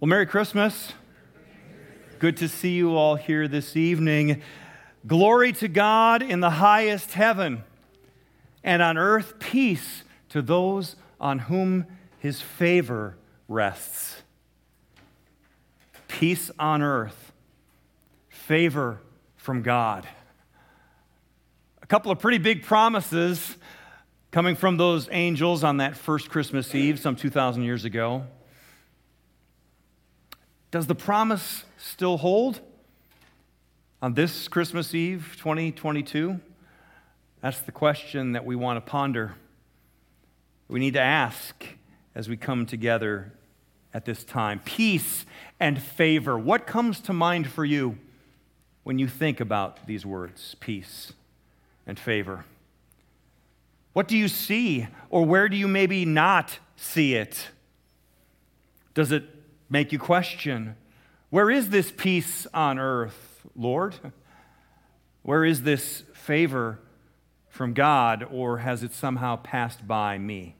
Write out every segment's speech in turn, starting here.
Well, Merry Christmas. Good to see you all here this evening. Glory to God in the highest heaven, and on earth peace to those on whom his favor rests. Peace on earth, favor from God. A couple of pretty big promises coming from those angels on that first Christmas Eve some 2,000 years ago. Does the promise still hold on this Christmas Eve 2022? That's the question that we want to ponder. We need to ask as we come together at this time. Peace and favor. What comes to mind for you when you think about these words, peace and favor? What do you see, or where do you maybe not see it? Does it make you question where is this peace on earth, Lord? Where is this favor from God, or has it somehow passed by me?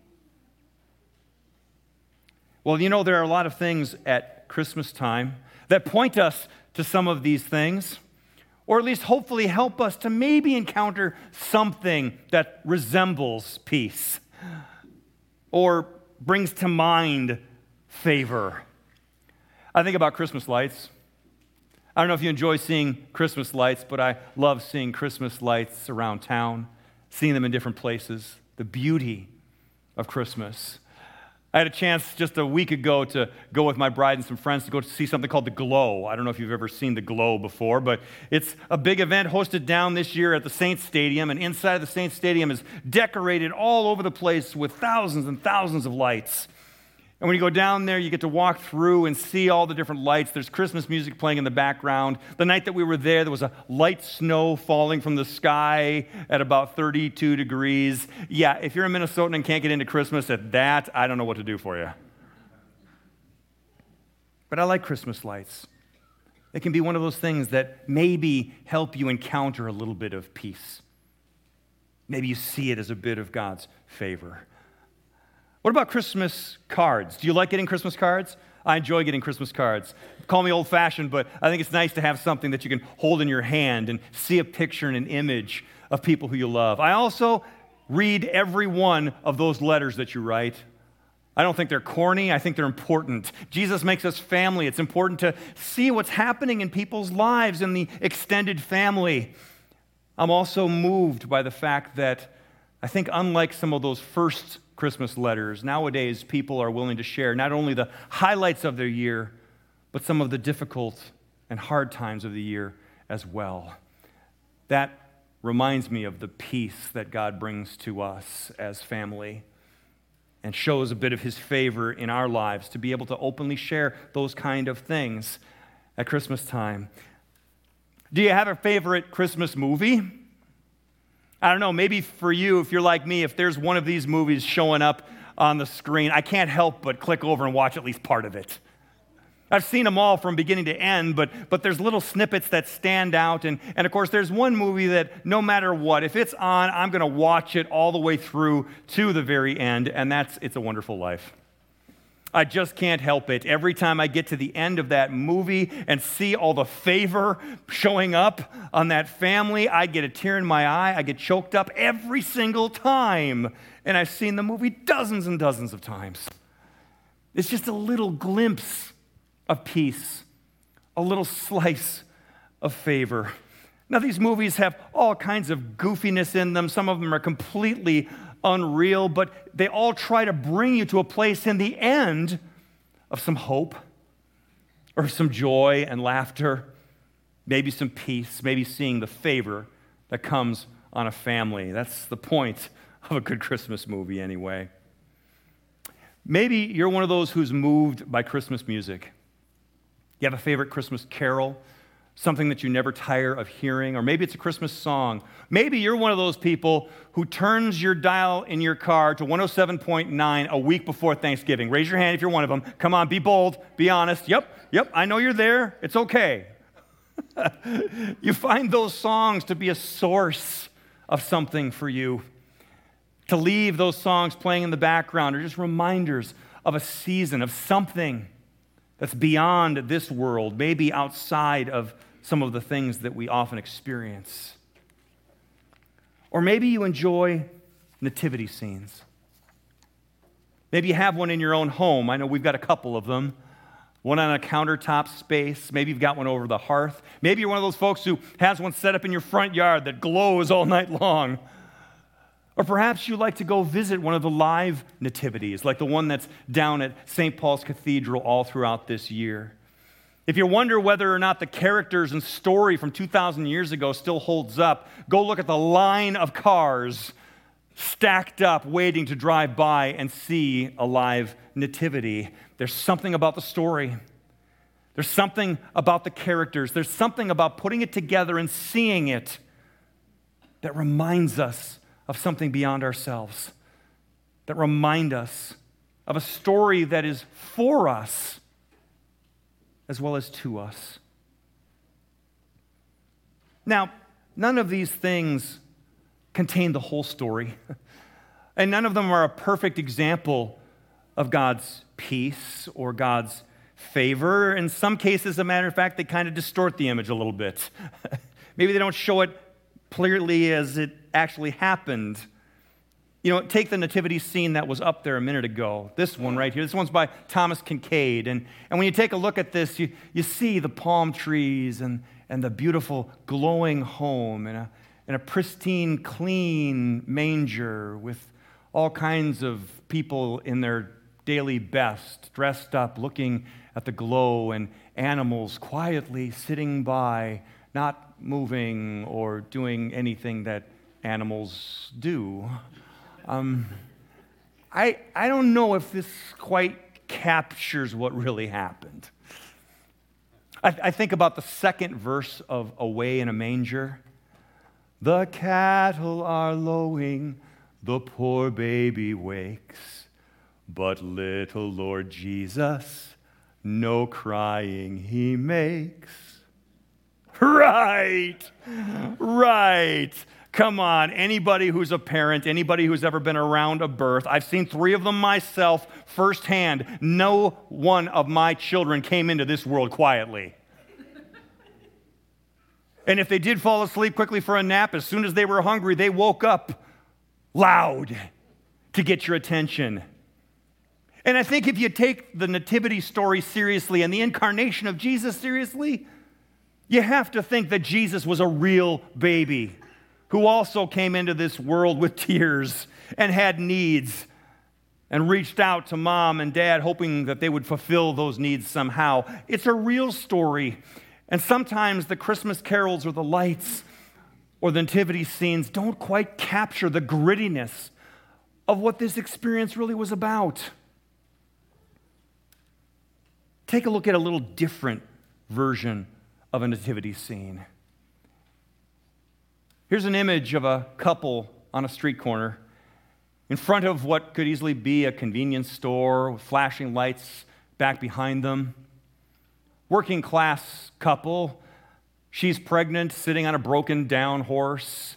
Well, you know, there are a lot of things at Christmas time that point us to some of these things, or at least hopefully help us to maybe encounter something that resembles peace or brings to mind favor. I think about Christmas lights. I don't know if you enjoy seeing Christmas lights, but I love seeing Christmas lights around town, seeing them in different places, the beauty of Christmas. I had a chance just a week ago to go with my bride and some friends to go to see something called the Glow. I don't know if you've ever seen the Glow before, but it's a big event hosted down this year at the Saints Stadium, and inside of the Saints Stadium is decorated all over the place with thousands and thousands of lights. And when you go down there, you get to walk through and see all the different lights. There's Christmas music playing in the background. The night that we were there, there was a light snow falling from the sky at about 32 degrees. Yeah, if you're a Minnesotan and can't get into Christmas at that, I don't know what to do for you. But I like Christmas lights. They can be one of those things that maybe help you encounter a little bit of peace. Maybe you see it as a bit of God's favor. What about Christmas cards? Do you like getting Christmas cards? I enjoy getting Christmas cards. Call me old fashioned, but I think it's nice to have something that you can hold in your hand and see a picture and an image of people who you love. I also read every one of those letters that you write. I don't think they're corny. I think they're important. Jesus makes us family. It's important to see what's happening in people's lives in the extended family. I'm also moved by the fact that I think, unlike some of those first Christmas letters. Nowadays, people are willing to share not only the highlights of their year, but some of the difficult and hard times of the year as well. That reminds me of the peace that God brings to us as family and shows a bit of his favor in our lives to be able to openly share those kind of things at Christmas time. Do you have a favorite Christmas movie? I don't know, maybe for you, if you're like me, if there's one of these movies showing up on the screen, I can't help but click over and watch at least part of it. I've seen them all from beginning to end, but, but there's little snippets that stand out. And, and of course, there's one movie that no matter what, if it's on, I'm going to watch it all the way through to the very end, and that's It's a Wonderful Life. I just can't help it. Every time I get to the end of that movie and see all the favor showing up on that family, I get a tear in my eye. I get choked up every single time. And I've seen the movie dozens and dozens of times. It's just a little glimpse of peace, a little slice of favor. Now, these movies have all kinds of goofiness in them. Some of them are completely unreal, but they all try to bring you to a place in the end of some hope or some joy and laughter, maybe some peace, maybe seeing the favor that comes on a family. That's the point of a good Christmas movie, anyway. Maybe you're one of those who's moved by Christmas music. You have a favorite Christmas carol something that you never tire of hearing, or maybe it's a Christmas song. Maybe you're one of those people who turns your dial in your car to 107.9 a week before Thanksgiving. Raise your hand if you're one of them. Come on, be bold, be honest. Yep, yep, I know you're there. It's okay. you find those songs to be a source of something for you. To leave those songs playing in the background are just reminders of a season, of something that's beyond this world, maybe outside of some of the things that we often experience. Or maybe you enjoy nativity scenes. Maybe you have one in your own home. I know we've got a couple of them. One on a countertop space. Maybe you've got one over the hearth. Maybe you're one of those folks who has one set up in your front yard that glows all night long. Or perhaps you like to go visit one of the live nativities, like the one that's down at St. Paul's Cathedral all throughout this year. If you wonder whether or not the characters and story from 2,000 years ago still holds up, go look at the line of cars stacked up waiting to drive by and see a live nativity. There's something about the story. There's something about the characters. There's something about putting it together and seeing it that reminds us of something beyond ourselves, that remind us of a story that is for us as well as to us. Now, none of these things contain the whole story, and none of them are a perfect example of God's peace or God's favor. In some cases, as a matter of fact, they kind of distort the image a little bit. Maybe they don't show it clearly as it actually happened. You know, take the nativity scene that was up there a minute ago. This one right here. This one's by Thomas Kinkade. And, and when you take a look at this, you, you see the palm trees and, and the beautiful glowing home and a, and a pristine, clean manger with all kinds of people in their daily best, dressed up, looking at the glow, and animals quietly sitting by, not moving or doing anything that animals do. Um, I, I don't know if this quite captures what really happened. I, I think about the second verse of Away in a Manger. The cattle are lowing, the poor baby wakes, but little Lord Jesus, no crying he makes. Right, right. Come on, anybody who's a parent, anybody who's ever been around a birth, I've seen three of them myself firsthand. No one of my children came into this world quietly. And if they did fall asleep quickly for a nap, as soon as they were hungry, they woke up loud to get your attention. And I think if you take the nativity story seriously and the incarnation of Jesus seriously, you have to think that Jesus was a real baby who also came into this world with tears and had needs and reached out to mom and dad hoping that they would fulfill those needs somehow. It's a real story. And sometimes the Christmas carols or the lights or the nativity scenes don't quite capture the grittiness of what this experience really was about. Take a look at a little different version of a nativity scene. Here's an image of a couple on a street corner in front of what could easily be a convenience store with flashing lights back behind them. Working class couple. She's pregnant, sitting on a broken down horse.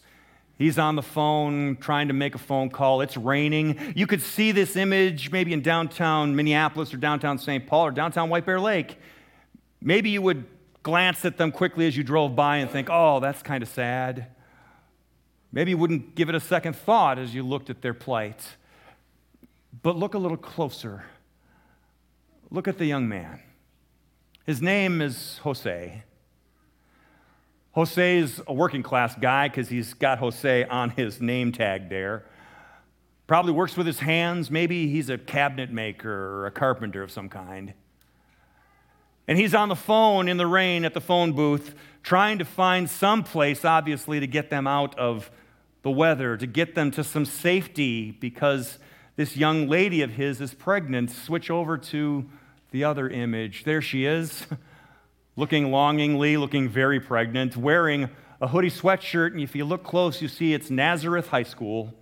He's on the phone trying to make a phone call. It's raining. You could see this image maybe in downtown Minneapolis or downtown St. Paul or downtown White Bear Lake. Maybe you would glance at them quickly as you drove by and think, oh, that's kind of sad. Maybe you wouldn't give it a second thought as you looked at their plight. But look a little closer. Look at the young man. His name is Jose. Jose is a working class guy because he's got Jose on his name tag there. Probably works with his hands. Maybe he's a cabinet maker or a carpenter of some kind. And he's on the phone in the rain at the phone booth trying to find some place, obviously, to get them out of the weather, to get them to some safety because this young lady of his is pregnant. Switch over to the other image. There she is, looking longingly, looking very pregnant, wearing a hoodie sweatshirt. And if you look close, you see it's Nazareth High School,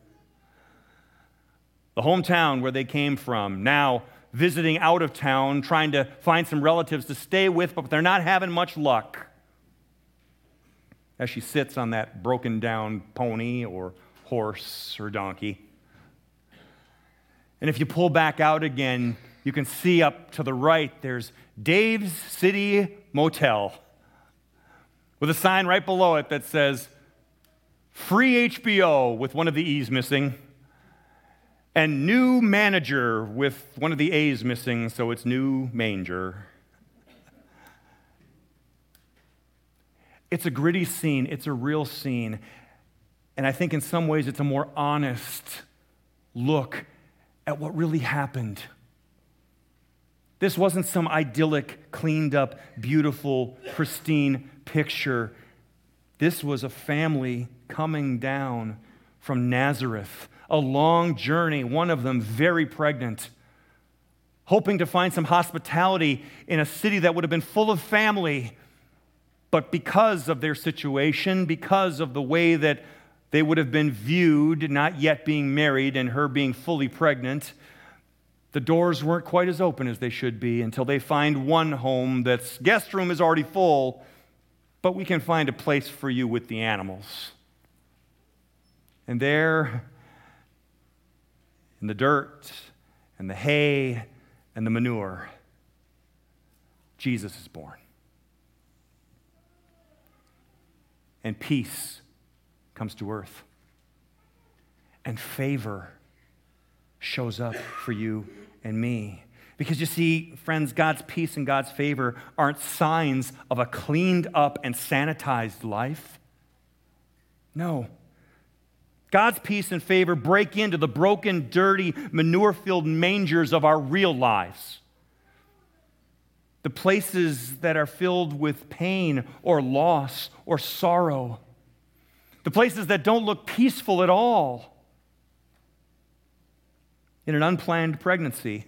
the hometown where they came from. Now, visiting out of town, trying to find some relatives to stay with, but they're not having much luck. As she sits on that broken down pony or horse or donkey. And if you pull back out again, you can see up to the right there's Dave's City Motel with a sign right below it that says free HBO with one of the E's missing, and new manager with one of the A's missing, so it's new manger. It's a gritty scene, it's a real scene. And I think in some ways it's a more honest look at what really happened. This wasn't some idyllic, cleaned up, beautiful, pristine picture. This was a family coming down from Nazareth, a long journey, one of them very pregnant, hoping to find some hospitality in a city that would have been full of family. But because of their situation, because of the way that they would have been viewed, not yet being married and her being fully pregnant, the doors weren't quite as open as they should be until they find one home that's guest room is already full, but we can find a place for you with the animals. And there, in the dirt and the hay and the manure, Jesus is born. And peace comes to earth. And favor shows up for you and me. Because you see, friends, God's peace and God's favor aren't signs of a cleaned up and sanitized life. No. God's peace and favor break into the broken, dirty, manure filled mangers of our real lives. The places that are filled with pain or loss or sorrow. The places that don't look peaceful at all in an unplanned pregnancy,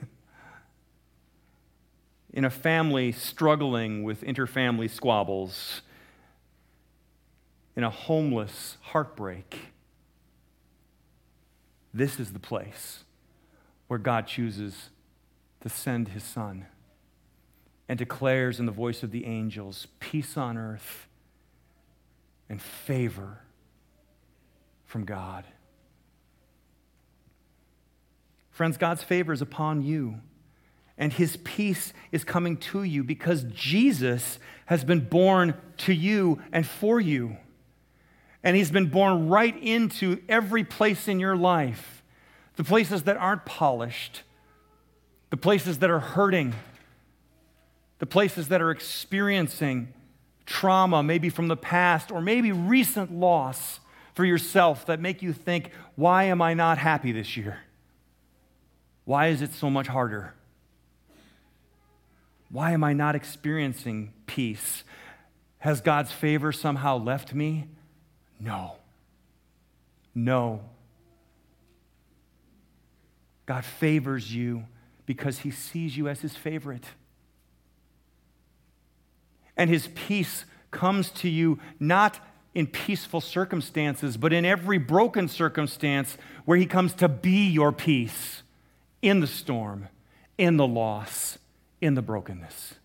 in a family struggling with interfamily squabbles, in a homeless heartbreak. This is the place where God chooses to send his son and declares in the voice of the angels peace on earth and favor from God. Friends, God's favor is upon you, and his peace is coming to you because Jesus has been born to you and for you. And he's been born right into every place in your life the places that aren't polished, the places that are hurting, the places that are experiencing trauma, maybe from the past, or maybe recent loss for yourself that make you think, why am I not happy this year? Why is it so much harder? Why am I not experiencing peace? Has God's favor somehow left me? No. No. God favors you because he sees you as his favorite. And his peace comes to you not in peaceful circumstances, but in every broken circumstance where he comes to be your peace in the storm, in the loss, in the brokenness.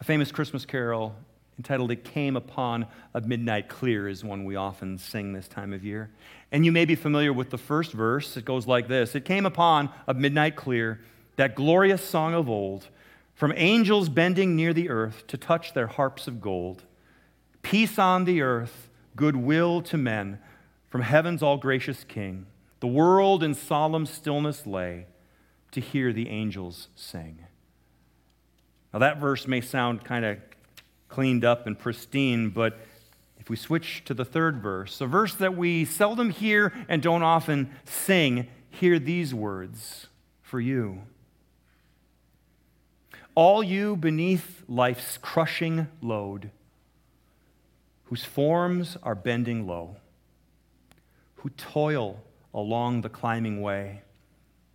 A famous Christmas carol entitled It Came Upon a Midnight Clear is one we often sing this time of year. And you may be familiar with the first verse. It goes like this It came upon a midnight clear, that glorious song of old, from angels bending near the earth to touch their harps of gold. Peace on the earth, goodwill to men from heaven's all gracious King, the world in solemn stillness lay to hear the angels sing. Now, that verse may sound kind of cleaned up and pristine, but if we switch to the third verse, a verse that we seldom hear and don't often sing, hear these words for you. All you beneath life's crushing load, whose forms are bending low who toil along the climbing way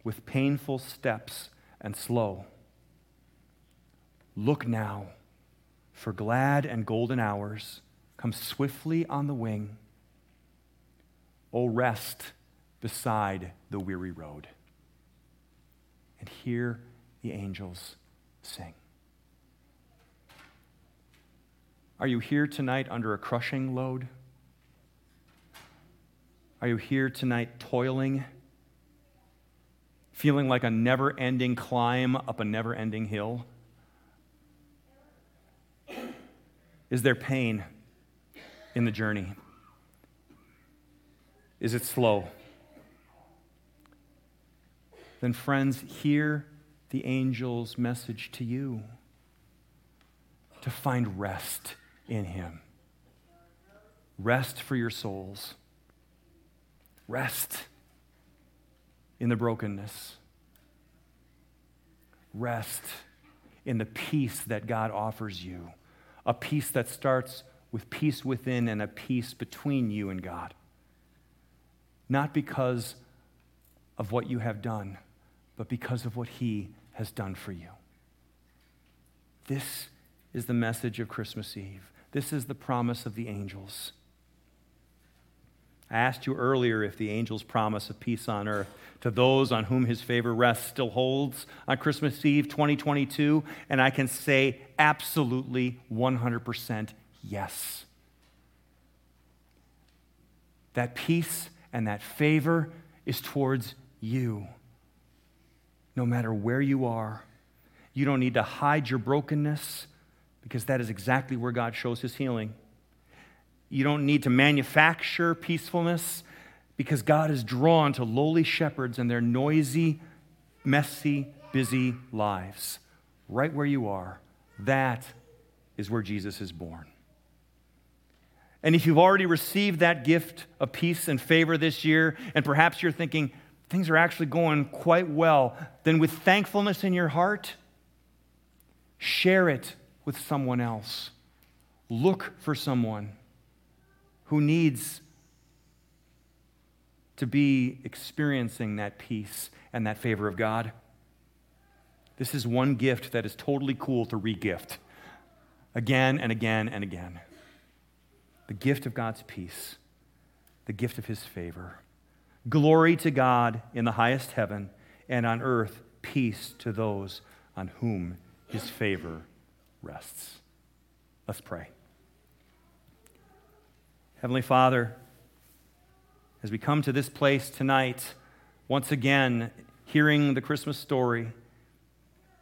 with painful steps and slow. Look now, for glad and golden hours come swiftly on the wing. O rest beside the weary road and hear the angels sing. Are you here tonight under a crushing load? Are you here tonight toiling feeling like a never ending climb up a never ending hill? Is there pain in the journey? Is it slow? Then, friends, hear the angel's message to you to find rest in him. Rest for your souls. Rest in the brokenness. Rest in the peace that God offers you. A peace that starts with peace within and a peace between you and God. Not because of what you have done, but because of what He has done for you. This is the message of Christmas Eve. This is the promise of the angels. I asked you earlier if the angel's promise of peace on earth to those on whom his favor rests still holds on Christmas Eve 2022, and I can say absolutely 100% yes. That peace and that favor is towards you, no matter where you are. You don't need to hide your brokenness because that is exactly where God shows his healing. You don't need to manufacture peacefulness because God is drawn to lowly shepherds and their noisy, messy, busy lives. Right where you are, that is where Jesus is born. And if you've already received that gift of peace and favor this year, and perhaps you're thinking things are actually going quite well, then with thankfulness in your heart, share it with someone else. Look for someone who needs to be experiencing that peace and that favor of God. This is one gift that is totally cool to regift again and again and again. The gift of God's peace, the gift of his favor. Glory to God in the highest heaven, and on earth, peace to those on whom his favor rests. Let's pray. Heavenly Father, as we come to this place tonight, once again, hearing the Christmas story,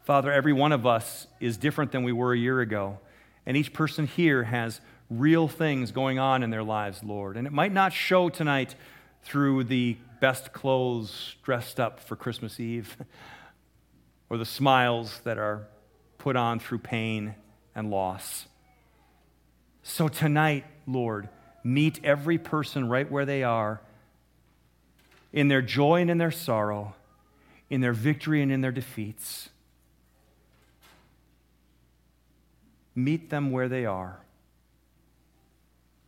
Father, every one of us is different than we were a year ago. And each person here has real things going on in their lives, Lord. And it might not show tonight through the best clothes dressed up for Christmas Eve or the smiles that are put on through pain and loss. So tonight, Lord, meet every person right where they are in their joy and in their sorrow, in their victory and in their defeats. Meet them where they are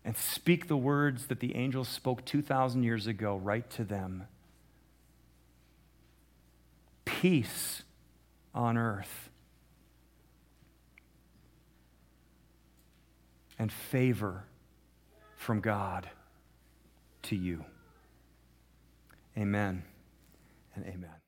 and speak the words that the angels spoke 2,000 years ago right to them. Peace on earth and favor from God to you. Amen and amen.